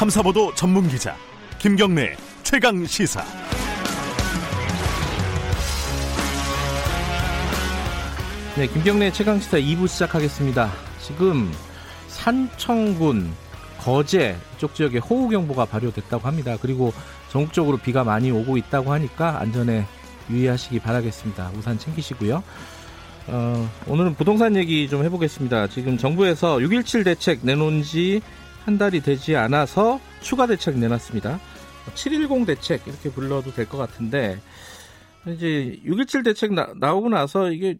탐사보도 전문 기자 김경래 최강 시사. 네, 김경래 최강 시사 2부 시작하겠습니다. 지금 산청군 거제 쪽 지역에 호우 경보가 발효됐다고 합니다. 그리고 전국적으로 비가 많이 오고 있다고 하니까 안전에 유의하시기 바라겠습니다. 우산 챙기시고요. 어, 오늘은 부동산 얘기 좀 해보겠습니다. 지금 정부에서 6.17 대책 내놓은 지 한 달이 되지 않아서 추가 대책 내놨습니다. 710 대책 이렇게 불러도 될 것 같은데 이제 6.17 대책 나, 나오고 나서 이게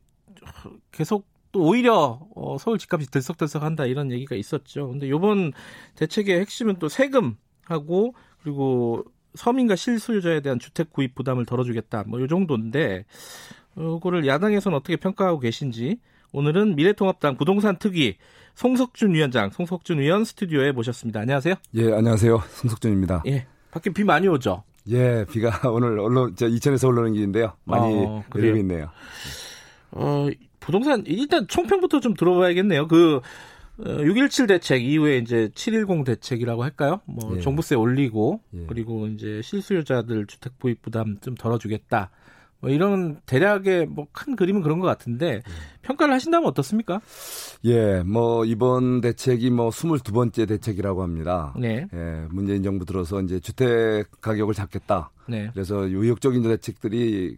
계속 또 오히려 어, 서울 집값이 들썩들썩한다 이런 얘기가 있었죠. 근데 이번 대책의 핵심은 또 세금하고 그리고 서민과 실수요자에 대한 주택 구입 부담을 덜어주겠다. 뭐이 정도인데 이거를 야당에서는 어떻게 평가하고 계신지 오늘은 미래통합당 부동산 특위 송석준 위원장, 송석준 위원 스튜디오에 모셨습니다. 안녕하세요. 예, 안녕하세요. 송석준입니다. 예, 밖에 비 많이 오죠. 예, 비가 오늘 올라 저 이천에서 올라오는 길인데요. 많이 어, 내리고 있네요. 어, 부동산 일단 총평부터 좀 들어봐야겠네요. 그 6.17 어, 대책 이후에 이제 710 대책이라고 할까요? 뭐 예. 종부세 올리고 예. 그리고 이제 실수요자들 주택 구입 부담 좀 덜어주겠다. 뭐 이런 대략의 뭐 큰 그림은 그런 것 같은데 예. 평가를 하신다면 어떻습니까? 예, 뭐 이번 대책이 뭐 22번째 대책이라고 합니다. 네. 예, 문재인 정부 들어서 이제 주택 가격을 잡겠다. 네. 그래서 의욕적인 대책들이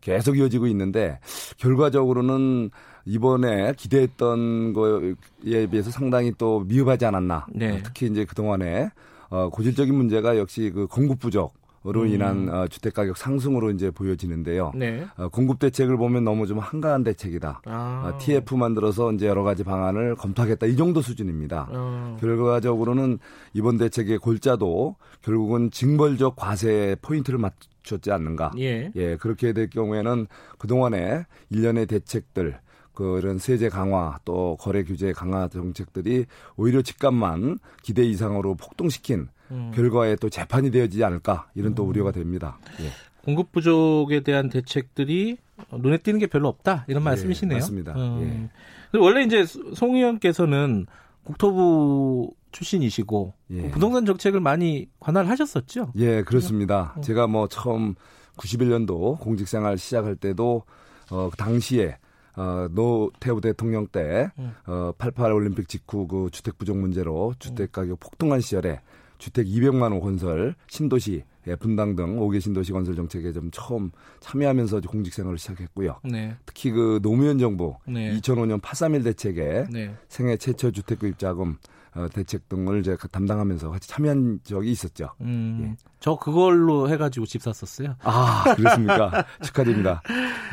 계속 이어지고 있는데 결과적으로는 이번에 기대했던 거에 비해서 상당히 또 미흡하지 않았나. 네. 특히 이제 그동안에 어, 고질적인 문제가 역시 그 공급 부족. 으로 음. 인한 어, 주택 가격 상승으로 이제 보여지는데요. 네. 어, 공급 대책을 보면 너무 좀 한가한 대책이다. 아. 어, TF 만들어서 이제 여러 가지 방안을 검토하겠다 이 정도 수준입니다. 아. 결과적으로는 이번 대책의 골자도 결국은 징벌적 과세 포인트를 맞췄지 않는가. 예. 예 그렇게 될 경우에는 그 동안에 일련의 대책들 그런 세제 강화 또 거래 규제 강화 정책들이 오히려 집값만 기대 이상으로 폭등시킨 음. 결과에 또 재판이 되어지지 않을까 이런 또 음. 우려가 됩니다. 예. 공급 부족에 대한 대책들이 눈에 띄는 게 별로 없다 이런 예, 말씀이시네요. 예, 맞습니다. 음. 예. 원래 이제 송 의원께서는 국토부 출신이시고 예. 부동산 정책을 많이 관할하셨었죠. 예, 그렇습니다. 어. 제가 뭐 처음 91년도 공직생활 시작할 때도 어, 그 당시에 어, 노태우 대통령 때, 음. 어, 88 올림픽 직후 그 주택 부족 문제로 주택 가격 폭등한 시절에 주택 200만 호 건설, 신도시, 예, 분당 등 5개 신도시 건설 정책에 좀 처음 참여하면서 공직 생활을 시작했고요. 네. 특히 그 노무현 정부 네. 2005년 831 대책에 네. 생애 최초 주택 구입 자금 어, 대책 등을 제가 담당하면서 같이 참여한 적이 있었죠. 음, 예. 저 그걸로 해가지고 집 샀었어요. 아, 그렇습니까? 축하드립니다.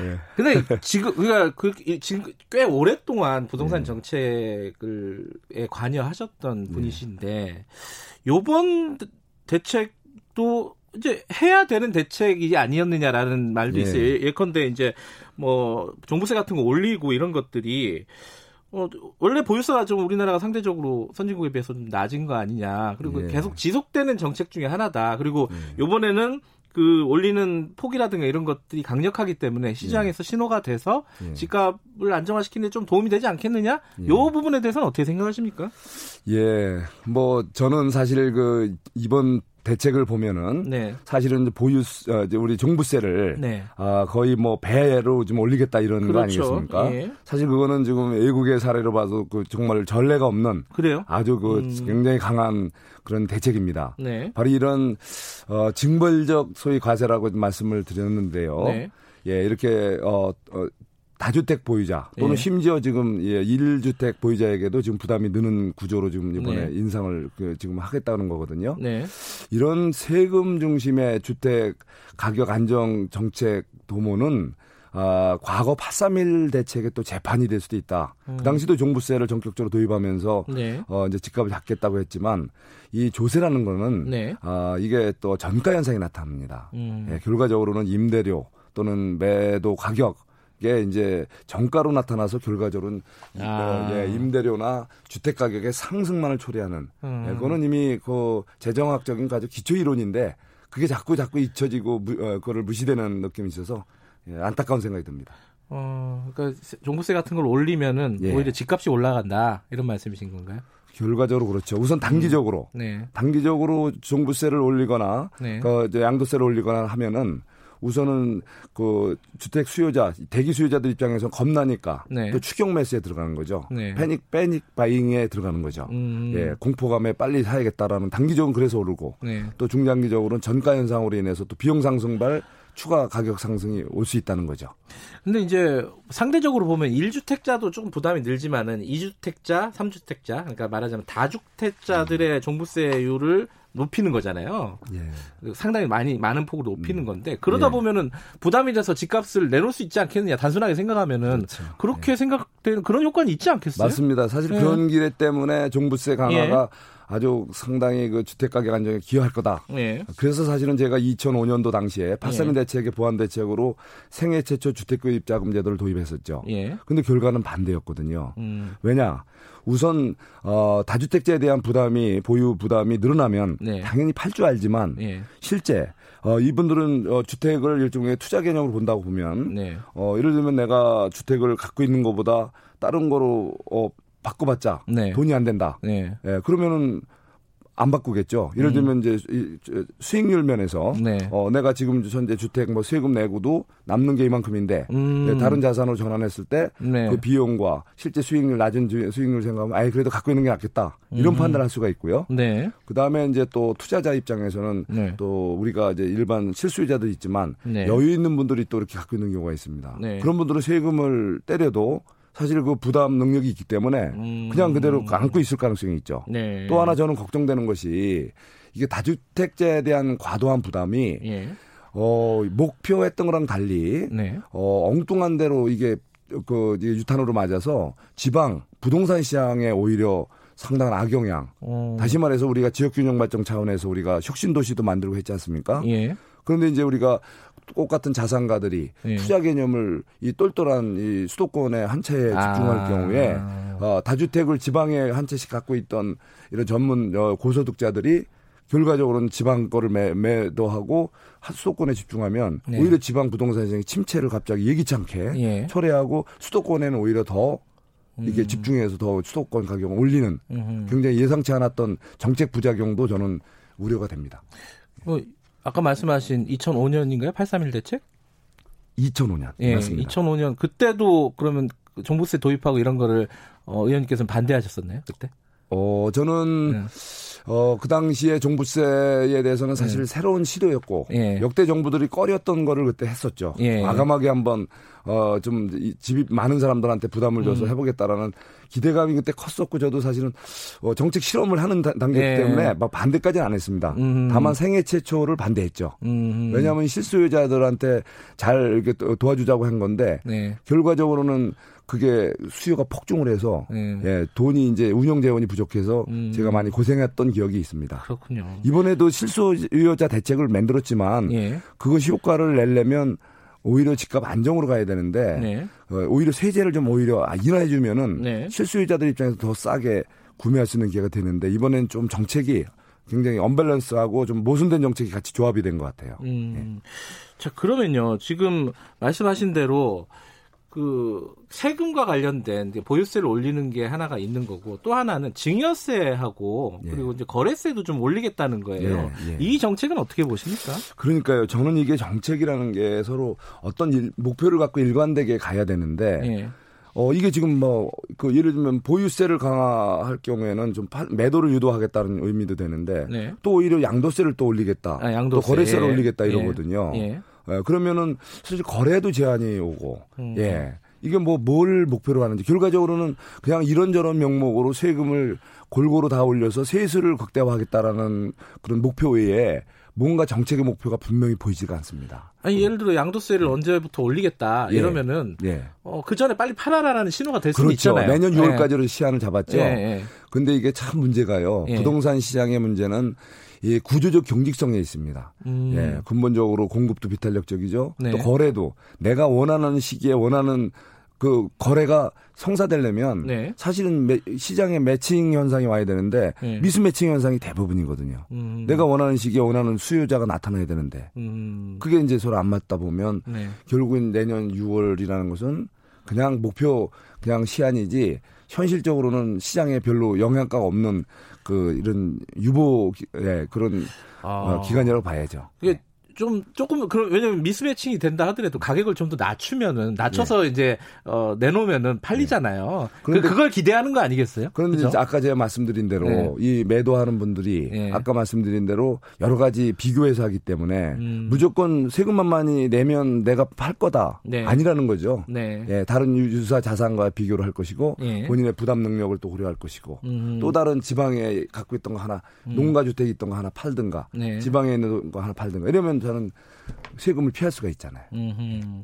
예. 근데 지금, 우리가 그, 지금 꽤 오랫동안 부동산 예. 정책에 관여하셨던 예. 분이신데, 요번 대책도 이제 해야 되는 대책이 아니었느냐라는 말도 예. 있어요. 예컨대 이제 뭐 종부세 같은 거 올리고 이런 것들이 어, 원래 보유세가 좀 우리나라가 상대적으로 선진국에 비해서 좀 낮은 거 아니냐. 그리고 예. 계속 지속되는 정책 중에 하나다. 그리고 예. 요번에는 그 올리는 폭이라든가 이런 것들이 강력하기 때문에 시장에서 예. 신호가 돼서 예. 집값을 안정화시키는 데 좀 도움이 되지 않겠느냐? 예. 요 부분에 대해서는 어떻게 생각하십니까? 예. 뭐 저는 사실 그 이번 대책을 보면은 네. 사실은 보유 어, 우리 종부세를 네. 아, 거의 뭐 배로 좀 올리겠다 이런 그렇죠. 거 아니겠습니까? 예. 사실 그거는 지금 외국의 사례로 봐도 그 정말 전례가 없는 그래요? 아주 그 음. 굉장히 강한 그런 대책입니다. 네. 바로 이런 어, 징벌적 소위 과세라고 말씀을 드렸는데요. 네. 예, 이렇게 어, 어 다주택 보유자 또는 예. 심지어 지금 예, 1주택 보유자에게도 지금 부담이 느는 구조로 지금 이번에 네. 인상을 그 지금 하겠다는 거거든요. 네. 이런 세금 중심의 주택 가격 안정 정책 도모는 아, 과거 831 대책에 또 재판이 될 수도 있다. 음. 그 당시도 종부세를 전격적으로 도입하면서 네. 어, 이제 집값을 잡겠다고 했지만 이 조세라는 거는 네. 아, 이게 또 전가 현상이 나타납니다. 음. 예, 결과적으로는 임대료 또는 매도 가격 게 이제 정가로 나타나서 결과적으로는 아. 어, 예, 임대료나 주택 가격의 상승만을 초래하는 음. 예, 그거는 이미 그 재정학적인 아주 기초 이론인데 그게 자꾸 자꾸 잊혀지고 무, 어, 그거를 무시되는 느낌이 있어서 예, 안타까운 생각이 듭니다. 어, 그러니까 종부세 같은 걸 올리면은 예. 오히려 집값이 올라간다 이런 말씀이신 건가요? 결과적으로 그렇죠. 우선 단기적으로 음. 네. 단기적으로 종부세를 올리거나 네. 그 양도세를 올리거나 하면은 우선은 그 주택 수요자 대기 수요자들 입장에서 겁나니까 네. 또 추격 매수에 들어가는 거죠. 네. 패닉 패닉 바잉에 들어가는 거죠. 음. 예, 공포감에 빨리 사야겠다라는 단기적으로 그래서 오르고 네. 또 중장기적으로는 전가 현상으로 인해서 또 비용 상승발 추가 가격 상승이 올 수 있다는 거죠. 근데 이제 상대적으로 보면 1주택자도 조금 부담이 늘지만은 2주택자, 3주택자, 그러니까 말하자면 다주택자들의 종부세율을 높이는 거잖아요. 예. 상당히 많이 많은 폭으로 높이는 음. 건데 그러다 예. 보면은 부담이 돼서 집값을 내놓을 수 있지 않겠느냐 단순하게 생각하면은 그렇죠. 그렇게 예. 생각되는 그런 효과는 있지 않겠어요? 맞습니다. 사실 예. 그런 기회 때문에 종부세 강화가 예. 아주 상당히 그 주택 가격 안정에 기여할 거다. 예. 그래서 사실은 제가 2005년도 당시에 8.3인 예. 대책의 보완 대책으로 생애 최초 주택 구입 자금 제도를 도입했었죠. 예. 근데 결과는 반대였거든요. 음. 왜냐? 우선 어 다주택자에 대한 부담이 보유 부담이 늘어나면 네. 당연히 팔 줄 알지만 예. 실제 어, 이분들은 어, 주택을 일종의 투자 개념으로 본다고 보면 네. 어, 예를 들면 내가 주택을 갖고 있는 것보다 다른 거로 어, 바꿔봤자 네. 돈이 안 된다. 네. 예, 그러면은 안 바꾸겠죠. 예를 음. 들면 음. 이제 수익률 면에서 네. 어 내가 지금 현재 주택 뭐 세금 내고도 남는 게 이만큼인데 음. 네, 다른 자산으로 전환했을 때그 네. 비용과 실제 수익률 낮은 수익률 생각하면 아예 그래도 갖고 있는 게 낫겠다 이런 음. 판단을 할 수가 있고요. 네. 그 다음에 이제 또 투자자 입장에서는 네. 또 우리가 이제 일반 실수요자들 있지만 네. 여유 있는 분들이 또 이렇게 갖고 있는 경우가 있습니다. 네. 그런 분들은 세금을 때려도 사실 그 부담 능력이 있기 때문에 음. 그냥 그대로 안고 있을 가능성이 있죠. 네. 또 하나 저는 걱정되는 것이 이게 다주택자에 대한 과도한 부담이 예. 어, 목표했던 거랑 달리 네. 어, 엉뚱한 대로 이게 그 유탄으로 맞아서 지방 부동산 시장에 오히려 상당한 악영향. 어. 다시 말해서 우리가 지역균형 발전 차원에서 우리가 혁신 도시도 만들고 했지 않습니까? 예. 그런데 이제 우리가 똑 같은 자산가들이 예. 투자 개념을 이 똘똘한 이 수도권의 한 채에 집중할 아. 경우에 어, 다주택을 지방에 한 채씩 갖고 있던 이런 전문 어, 고소득자들이 결과적으로는 지방 거를 매, 매도하고 수도권에 집중하면 네. 오히려 지방 부동산 시장이 침체를 갑자기 예기치 않게 예. 초래하고 수도권에는 오히려 더 이게 음. 집중해서 더 수도권 가격을 올리는 음흠. 굉장히 예상치 않았던 정책 부작용도 저는 우려가 됩니다. 뭐 아까 말씀하신 2005년인가요? 831 대책? 2005년. 예, 맞습니다. 2005년 그때도 그러면 종부세 도입하고 이런 거를 어, 의원님께서는 반대하셨었나요? 그때? 어, 저는 네. 어, 그 당시에 종부세에 대해서는 사실 네. 새로운 시도였고 예. 역대 정부들이 꺼렸던 거를 그때 했었죠. 예. 과감하게 한번 어, 좀 집이 많은 사람들한테 부담을 줘서 음. 해보겠다라는 기대감이 그때 컸었고 저도 사실은 어, 정책 실험을 하는 단계이기 예. 때문에 막 반대까지는 안 했습니다. 음. 다만 생애 최초를 반대했죠. 음. 왜냐하면 실수요자들한테 잘 이렇게 도와주자고 한 건데 네. 결과적으로는 그게 수요가 폭증을 해서 네. 예, 돈이 이제 운영 재원이 부족해서 음. 제가 많이 고생했던 기억이 있습니다. 그렇군요. 이번에도 실수요자 대책을 만들었지만 예. 그것이 효과를 내려면 오히려 집값 안정으로 가야 되는데 네. 어, 오히려 세제를 좀 오히려 인하해 주면은 네. 실수요자들 입장에서 더 싸게 구매할 수 있는 기회가 되는데 이번엔 좀 정책이 굉장히 언밸런스하고 좀 모순된 정책이 같이 조합이 된 것 같아요. 음. 네. 자 그러면요 지금 말씀하신 대로 그 세금과 관련된 보유세를 올리는 게 하나가 있는 거고 또 하나는 증여세하고 예. 그리고 이제 거래세도 좀 올리겠다는 거예요. 예, 예. 이 정책은 어떻게 보십니까? 그러니까요. 저는 이게 정책이라는 게 서로 어떤 일, 목표를 갖고 일관되게 가야 되는데 예. 어 이게 지금 뭐 그 예를 들면 보유세를 강화할 경우에는 좀 파, 매도를 유도하겠다는 의미도 되는데 네. 또 오히려 양도세를 또 올리겠다. 아, 양도세. 또 거래세를 올리겠다 예. 이러거든요. 예. 예, 그러면은 사실 거래도 제한이 오고 음. 예. 이게 뭐 뭘 목표로 하는지 결과적으로는 그냥 이런저런 명목으로 세금을 골고루 다 올려서 세수를 극대화하겠다라는 그런 목표 외에 뭔가 정책의 목표가 분명히 보이지가 않습니다. 아니 예를 들어 양도세를 네. 언제부터 올리겠다 예. 이러면은 예. 어, 그 전에 빨리 팔아라라는 신호가 될 수는 있잖아요. 내년 6월까지로 예. 시한을 잡았죠. 예, 예. 근데 이게 참 문제가요. 예. 부동산 시장의 문제는 이 구조적 경직성에 있습니다. 음. 예, 근본적으로 공급도 비탄력적이죠. 네. 또 거래도 내가 원하는 시기에 원하는 그 거래가 성사되려면 네. 사실은 매, 시장에 매칭 현상이 와야 되는데 네. 미스 매칭 현상이 대부분이거든요. 음. 내가 원하는 시기에 원하는 수요자가 나타나야 되는데 음. 그게 이제 서로 안 맞다 보면 네. 결국은 내년 6월이라는 것은 그냥 목표 그냥 시한이지 현실적으로는 시장에 별로 영향가가 없는 그 이런 유보 예, 그런 아. 어, 기간이라고 봐야죠. 이게 좀 조금 그런 왜냐면 미스매칭이 된다 하더라도 가격을 좀 더 낮추면은 낮춰서 네. 이제 어 내놓으면은 팔리잖아요. 네. 그런데 그, 그걸 기대하는 거 아니겠어요? 그런데 그렇죠? 아까 제가 말씀드린 대로 네. 이 매도하는 분들이 네. 아까 말씀드린 대로 여러 가지 비교해서 하기 때문에 음. 무조건 세금만 많이 내면 내가 팔 거다 네. 아니라는 거죠. 네. 예, 다른 유사 자산과 비교를 할 것이고 예. 본인의 부담 능력을 또 고려할 것이고 음. 또 다른 지방에 갖고 있던 거 하나 음. 농가 주택이 있던 거 하나 팔든가 네. 지방에 있는 거 하나 팔든가 이러면 저는 세금을 피할 수가 있잖아요. 음흠.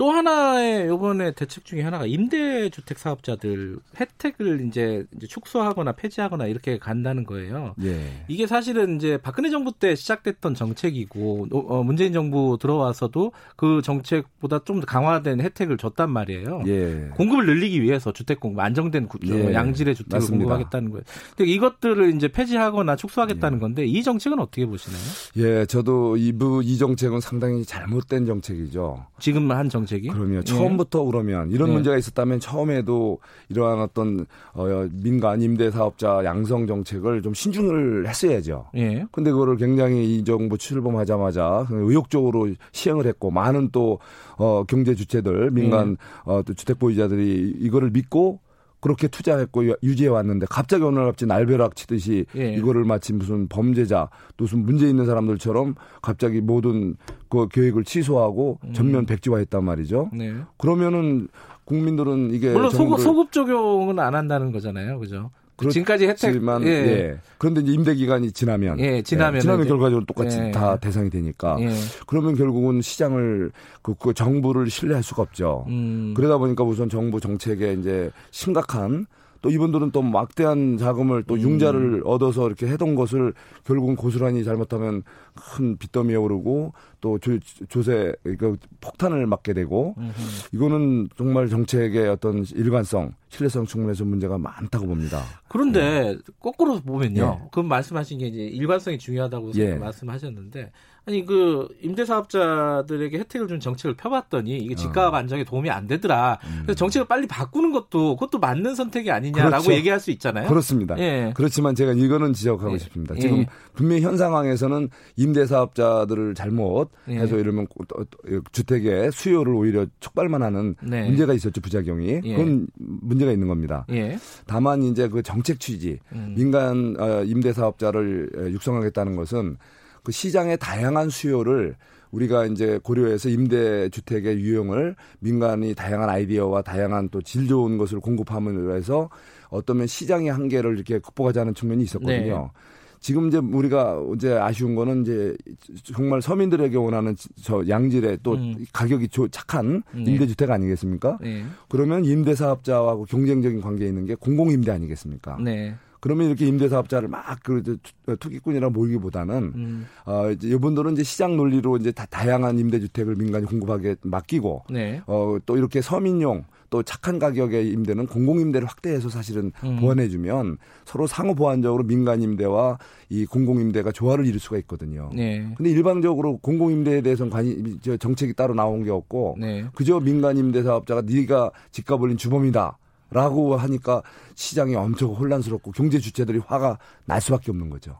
또 하나의 요번에 대책 중에 하나가 임대주택 사업자들 혜택을 이제, 이제 축소하거나 폐지하거나 이렇게 간다는 거예요. 예. 이게 사실은 이제 박근혜 정부 때 시작됐던 정책이고 어, 문재인 정부 들어와서도 그 정책보다 좀 더 강화된 혜택을 줬단 말이에요. 예. 공급을 늘리기 위해서 주택 공급 안정된 구, 예. 양질의 주택을 맞습니다. 공급하겠다는 거예요. 근데 이것들을 이제 폐지하거나 축소하겠다는 예. 건데 이 정책은 어떻게 보시나요? 예, 저도 이부 이 정책은 상당히 잘못된 정책이죠. 지금 한 정책 정책이? 그럼요. 예. 처음부터 그러면 이런 예. 문제가 있었다면 처음에도 이러한 어떤 어, 민간 임대 사업자 양성 정책을 좀 신중을 했어야죠. 예. 근데 그거를 굉장히 이 정부 출범하자마자 의욕적으로 시행을 했고 많은 또 어, 경제 주체들 민간 예. 어, 또 주택 보유자들이 이거를 믿고 그렇게 투자했고 유지해 왔는데 갑자기 어느 날 갑자기 날벼락 치듯이 예. 이거를 마치 무슨 범죄자 또 무슨 문제 있는 사람들처럼 갑자기 모든 그 계획을 취소하고 음. 전면 백지화했단 말이죠. 네. 그러면은 국민들은 이게 물론 소급, 소급 적용은 안 한다는 거잖아요, 그죠? 지금까지 혜택만 예. 예. 그런데 이제 임대 기간이 지나면 예, 지나면 예, 지나면 결과적으로 똑같이 예. 다 대상이 되니까 예. 그러면 결국은 시장을 그, 그 정부를 신뢰할 수가 없죠. 음. 그러다 보니까 우선 정부 정책에 이제 심각한 또 이분들은 또 막대한 자금을 또 음. 융자를 얻어서 이렇게 해던 것을 결국은 고스란히 잘못하면 큰 빚더미에 오르고 또 조, 조세 그 폭탄을 맞게 되고 음흠. 이거는 정말 정책의 어떤 일관성, 신뢰성 측면에서 문제가 많다고 봅니다. 그런데 네. 거꾸로 보면요. 네. 그 말씀하신 게 이제 일관성이 중요하다고 예. 말씀하셨는데 아니 그 임대사업자들에게 혜택을 준 정책을 펴봤더니 이게 집값 어. 안정에 도움이 안 되더라. 음. 그래서 정책을 빨리 바꾸는 것도 그것도 맞는 선택이 아니냐라고 그렇죠. 얘기할 수 있잖아요. 그렇습니다. 예. 그렇지만 제가 이거는 지적하고 예. 싶습니다. 지금 예. 분명히 현 상황에서는 임대사업자들을 잘못 예. 해서 이러면 주택의 수요를 오히려 촉발만 하는 네. 문제가 있었죠 부작용이 예. 그건 문제가 있는 겁니다. 예. 다만 이제 그 정책 취지 음. 민간 어, 임대사업자를 육성하겠다는 것은 그 시장의 다양한 수요를 우리가 이제 고려해서 임대 주택의 유형을 민간이 다양한 아이디어와 다양한 또 질 좋은 것을 공급함으로 해서 어떠면 시장의 한계를 이렇게 극복하자는 측면이 있었거든요. 네. 지금 이제 우리가 이제 아쉬운 거는 이제 정말 서민들에게 원하는 저 양질의 또 음. 가격이 조, 착한 네. 임대주택 아니겠습니까? 네. 그러면 임대사업자하고 경쟁적인 관계에 있는 게 공공임대 아니겠습니까? 네. 그러면 이렇게 임대사업자를 막 그 투기꾼이라 모이기보다는 음. 어 이제 이분들은 이제 시장 논리로 이제 다 다양한 임대주택을 민간이 공급하게 맡기고 네. 어또 이렇게 서민용 또 착한 가격의 임대는 공공임대를 확대해서 사실은 음. 보완해주면 서로 상호 보완적으로 민간임대와 이 공공임대가 조화를 이룰 수가 있거든요. 네. 근데 일반적으로 공공임대에 대해서는 관이 정책이 따로 나온 게 없고 네. 그저 민간임대 사업자가 네가 집값 올린 주범이다. 라고 하니까 시장이 엄청 혼란스럽고 경제 주체들이 화가 날 수밖에 없는 거죠.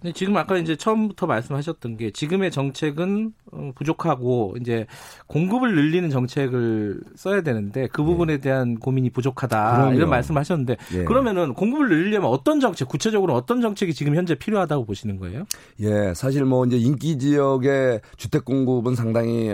네. 지금 아까 이제 처음부터 말씀하셨던 게 지금의 정책은 어, 부족하고 이제 공급을 늘리는 정책을 써야 되는데 그 부분에 네. 대한 고민이 부족하다 그럼요. 이런 말씀하셨는데 예. 그러면은 공급을 늘리려면 어떤 정책 구체적으로 어떤 정책이 지금 현재 필요하다고 보시는 거예요? 예, 사실 뭐 이제 인기 지역의 주택 공급은 상당히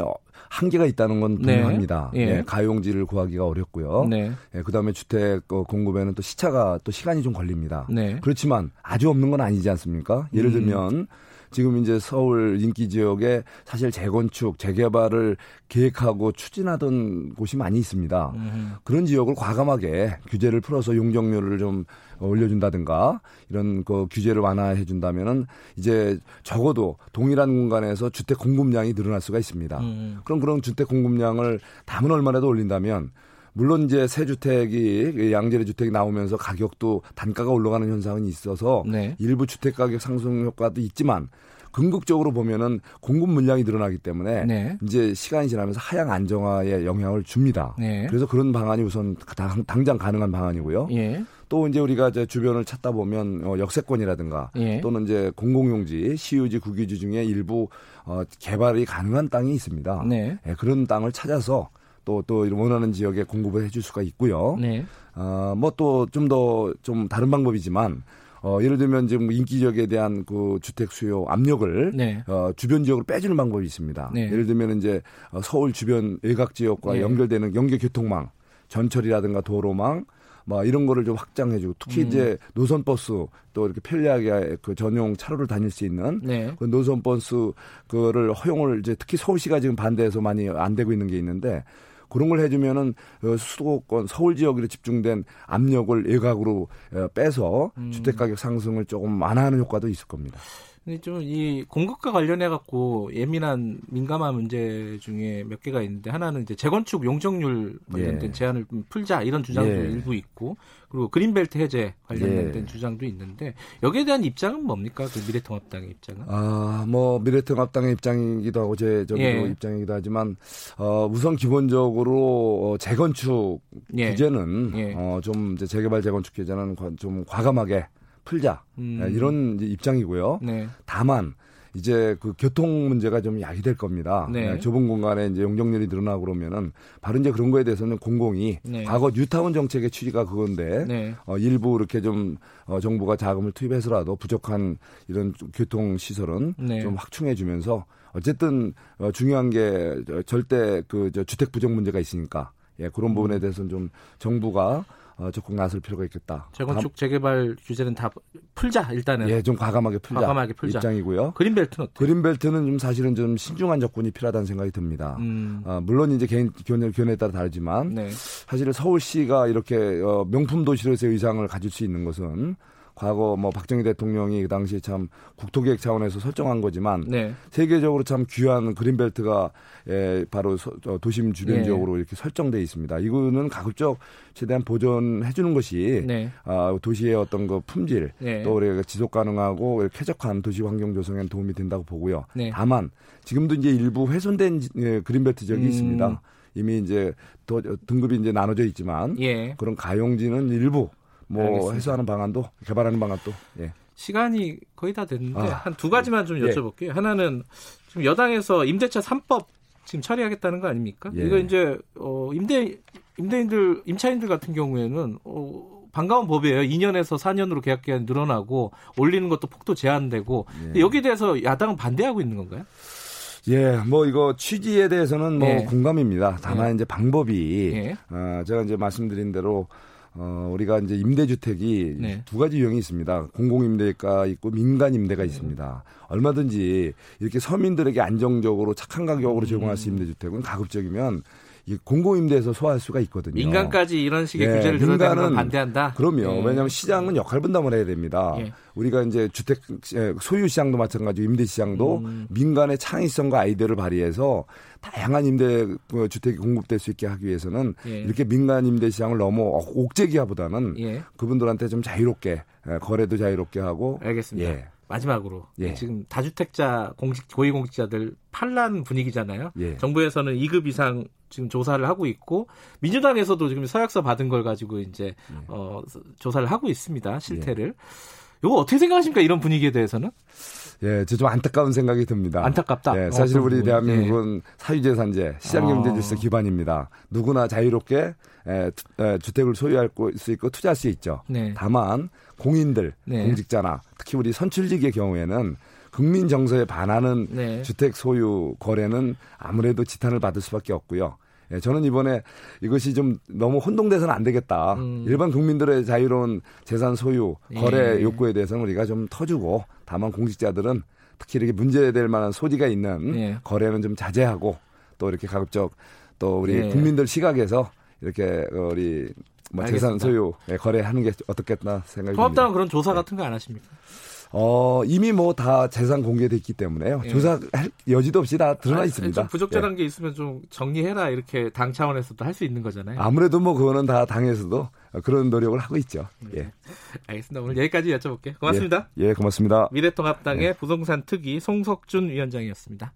한계가 있다는 건 네. 분명합니다. 네. 예. 가용지를 구하기가 어렵고요. 네. 예, 그다음에 주택 어, 공급에는 또 시차가 또 시간이 좀 걸립니다. 네. 그렇지만 아주 없는 건 아니지 않습니까? 예를 음. 들면 지금 이제 서울 인기 지역에 사실 재건축, 재개발을 계획하고 추진하던 곳이 많이 있습니다. 음. 그런 지역을 과감하게 규제를 풀어서 용적률을 좀 올려준다든가 이런 그 규제를 완화해 준다면은 이제 적어도 동일한 공간에서 주택 공급량이 늘어날 수가 있습니다. 음. 그럼 그런 주택 공급량을 담은 얼마라도 올린다면 물론 이제 새 주택이 양질의 주택이 나오면서 가격도 단가가 올라가는 현상은 있어서 네. 일부 주택 가격 상승 효과도 있지만 궁극적으로 보면은 공급 물량이 늘어나기 때문에 네. 이제 시간이 지나면서 하향 안정화에 영향을 줍니다. 네. 그래서 그런 방안이 우선 당, 장 가능한 방안이고요. 예. 또 이제 우리가 이제 주변을 찾다 보면 어, 역세권이라든가 예. 또는 이제 공공용지, 시유지, 국유지 중에 일부 어, 개발이 가능한 땅이 있습니다. 네. 예, 그런 땅을 찾아서 또, 또 원하는 지역에 공급을 해줄 수가 있고요. 네. 어, 뭐 또 좀 더좀 좀 다른 방법이지만 어, 예를 들면 지금 인기 지역에 대한 그 주택 수요 압력을 네. 어, 주변 지역으로 빼주는 방법이 있습니다. 네. 예를 들면 이제 어, 서울 주변 외곽 지역과 네. 연결되는 연계 교통망, 전철이라든가 도로망, 뭐 이런 거를 좀 확장해주고 특히 음. 이제 노선 버스 또 이렇게 편리하게 그 전용 차로를 다닐 수 있는 네. 그 노선 버스 그거를 허용을 이제 특히 서울시가 지금 반대해서 많이 안 되고 있는 게 있는데 그런 걸 해주면은 어, 수도권 서울 지역으로 집중된 압력을 외곽으로 어, 빼서 음. 주택 가격 상승을 조금 완화하는 효과도 있을 겁니다. 근데 좀 이 공급과 관련해 갖고 예민한 민감한 문제 중에 몇 개가 있는데 하나는 이제 재건축 용적률 관련된 예. 제한을 풀자 이런 주장도 예. 일부 있고 그리고 그린벨트 해제 관련된 예. 주장도 있는데 여기에 대한 입장은 뭡니까? 그 미래통합당의 입장은? 아, 뭐 미래통합당의 입장이기도 하고 제 저도 예. 입장이기도 하지만 어, 우선 기본적으로 어, 재건축 예. 규제는 예. 어, 좀 재개발 재건축 규제는 좀 과감하게 풀자 음. 네, 이런 입장이고요. 네. 다만 이제 그 교통 문제가 좀 야기될 겁니다. 네. 네, 좁은 공간에 이제 용적률이 늘어나고 그러면은 바로 이제 그런 거에 대해서는 공공이 네. 과거 뉴타운 정책의 취지가 그건데 네. 어, 일부 이렇게 좀 어, 정부가 자금을 투입해서라도 부족한 이런 교통 시설은 네. 좀 확충해 주면서 어쨌든 어, 중요한 게 절대 그 저 주택 부족 문제가 있으니까 예, 그런 음. 부분에 대해서는 좀 정부가 어, 적극 나설 필요가 있겠다. 재건축 재개발 규제는 다 풀자 일단은. 예, 좀 과감하게 풀자. 과감하게 풀자. 입장이고요. 그린벨트는 어때요? 그린벨트는 좀 사실은 좀 신중한 접근이 필요하다는 생각이 듭니다. 음. 어, 물론 이제 개인 견해, 견해에 따라 다르지만 네. 사실 서울시가 이렇게 어, 명품 도시로서의 의상을 가질 수 있는 것은 과거 뭐 박정희 대통령이 그 당시에 참 국토계획 차원에서 설정한 거지만 네. 세계적으로 참 귀한 그린벨트가 예, 바로 서, 도심 주변 네. 지역으로 이렇게 설정돼 있습니다. 이거는 가급적 최대한 보존해 주는 것이 네. 아, 도시의 어떤 그 품질 네. 또 우리가 지속 가능하고 쾌적한 도시 환경 조성에 도움이 된다고 보고요. 네. 다만 지금도 이제 일부 훼손된 예, 그린벨트 지역이 음. 있습니다. 이미 이제 또 등급이 이제 나눠져 있지만 예. 그런 가용지는 일부 뭐 알겠습니다. 해소하는 방안도 개발하는 방안도 예. 시간이 거의 다 됐는데 아, 한두 가지만 좀 예. 여쭤볼게요. 예. 하나는 지금 여당에서 임대차 3법 지금 처리하겠다는 거 아닙니까? 예. 이거 이제 어 임대 임대인들 임차인들 같은 경우에는 어 반가운 법이에요. 2년에서 4년으로 계약 기간이 늘어나고 올리는 것도 폭도 제한되고 예. 여기에 대해서 야당은 반대하고 있는 건가요? 예, 뭐 이거 취지에 대해서는 뭐 예. 공감입니다. 다만 예. 이제 방법이 예. 어, 제가 이제 말씀드린 대로 어, 우리가 이제 임대주택이 네. 두 가지 유형이 있습니다. 공공임대가 있고 민간임대가 있습니다. 얼마든지 이렇게 서민들에게 안정적으로 착한 가격으로 제공할 수 있는 주택은 가급적이면 이 공공임대에서 소화할 수가 있거든요. 민간까지 이런 식의 예, 규제를 들어가는 반대한다. 그럼요. 예. 왜냐하면 시장은 역할 분담을 해야 됩니다. 예. 우리가 이제 주택 예, 소유 시장도 마찬가지고 임대 시장도 음. 민간의 창의성과 아이디어를 발휘해서 다양한 임대 그 주택이 공급될 수 있게 하기 위해서는 예. 이렇게 민간 임대 시장을 너무 옥죄기화보다는 예. 그분들한테 좀 자유롭게 예, 거래도 자유롭게 하고 알겠습니다. 예. 마지막으로 예. 지금 다주택자 공직 고위공직자들 판란 분위기잖아요. 예. 정부에서는 2급 이상 지금 조사를 하고 있고 민주당에서도 지금 서약서 받은 걸 가지고 이제 예. 어, 조사를 하고 있습니다. 실태를. 이거 어떻게 생각하십니까? 이런 분위기에 대해서는? 예, 저 좀 안타까운 생각이 듭니다. 안타깝다. 예, 사실 우리 대한민국은 예. 사유재산제, 시장경제질서 아. 기반입니다. 누구나 자유롭게 에, 에, 주택을 소유할 수 있고 투자할 수 있죠. 네. 다만 공인들, 네. 공직자나 특히 우리 선출직의 경우에는 국민 정서에 반하는 네. 주택 소유 거래는 아무래도 지탄을 받을 수밖에 없고요. 예, 저는 이번에 이것이 좀 너무 혼동돼서는 안 되겠다. 음. 일반 국민들의 자유로운 재산 소유, 거래 예. 욕구에 대해서는 우리가 좀 터주고 다만 공직자들은 특히 이렇게 문제될 만한 소지가 있는 예. 거래는 좀 자제하고 또 이렇게 가급적 또 우리 예. 국민들 시각에서 이렇게 우리 뭐 재산 소유 예, 거래하는 게 어떻겠나 생각이 듭니다. 통합당은 그런 조사 같은 거 안 하십니까? 어, 이미 뭐 다 재산 공개됐기 때문에요. 예. 조사할 여지도 없이 다 드러나 아, 있습니다. 좀 부적절한 예. 게 있으면 좀 정리해라 이렇게 당 차원에서도 할 수 있는 거잖아요. 아무래도 뭐 그거는 다 당에서도 그런 노력을 하고 있죠. 네. 예. 알겠습니다. 오늘 여기까지 여쭤볼게요. 고맙습니다. 예, 예 고맙습니다. 미래통합당의 예. 부동산 특위 송석준 위원장이었습니다.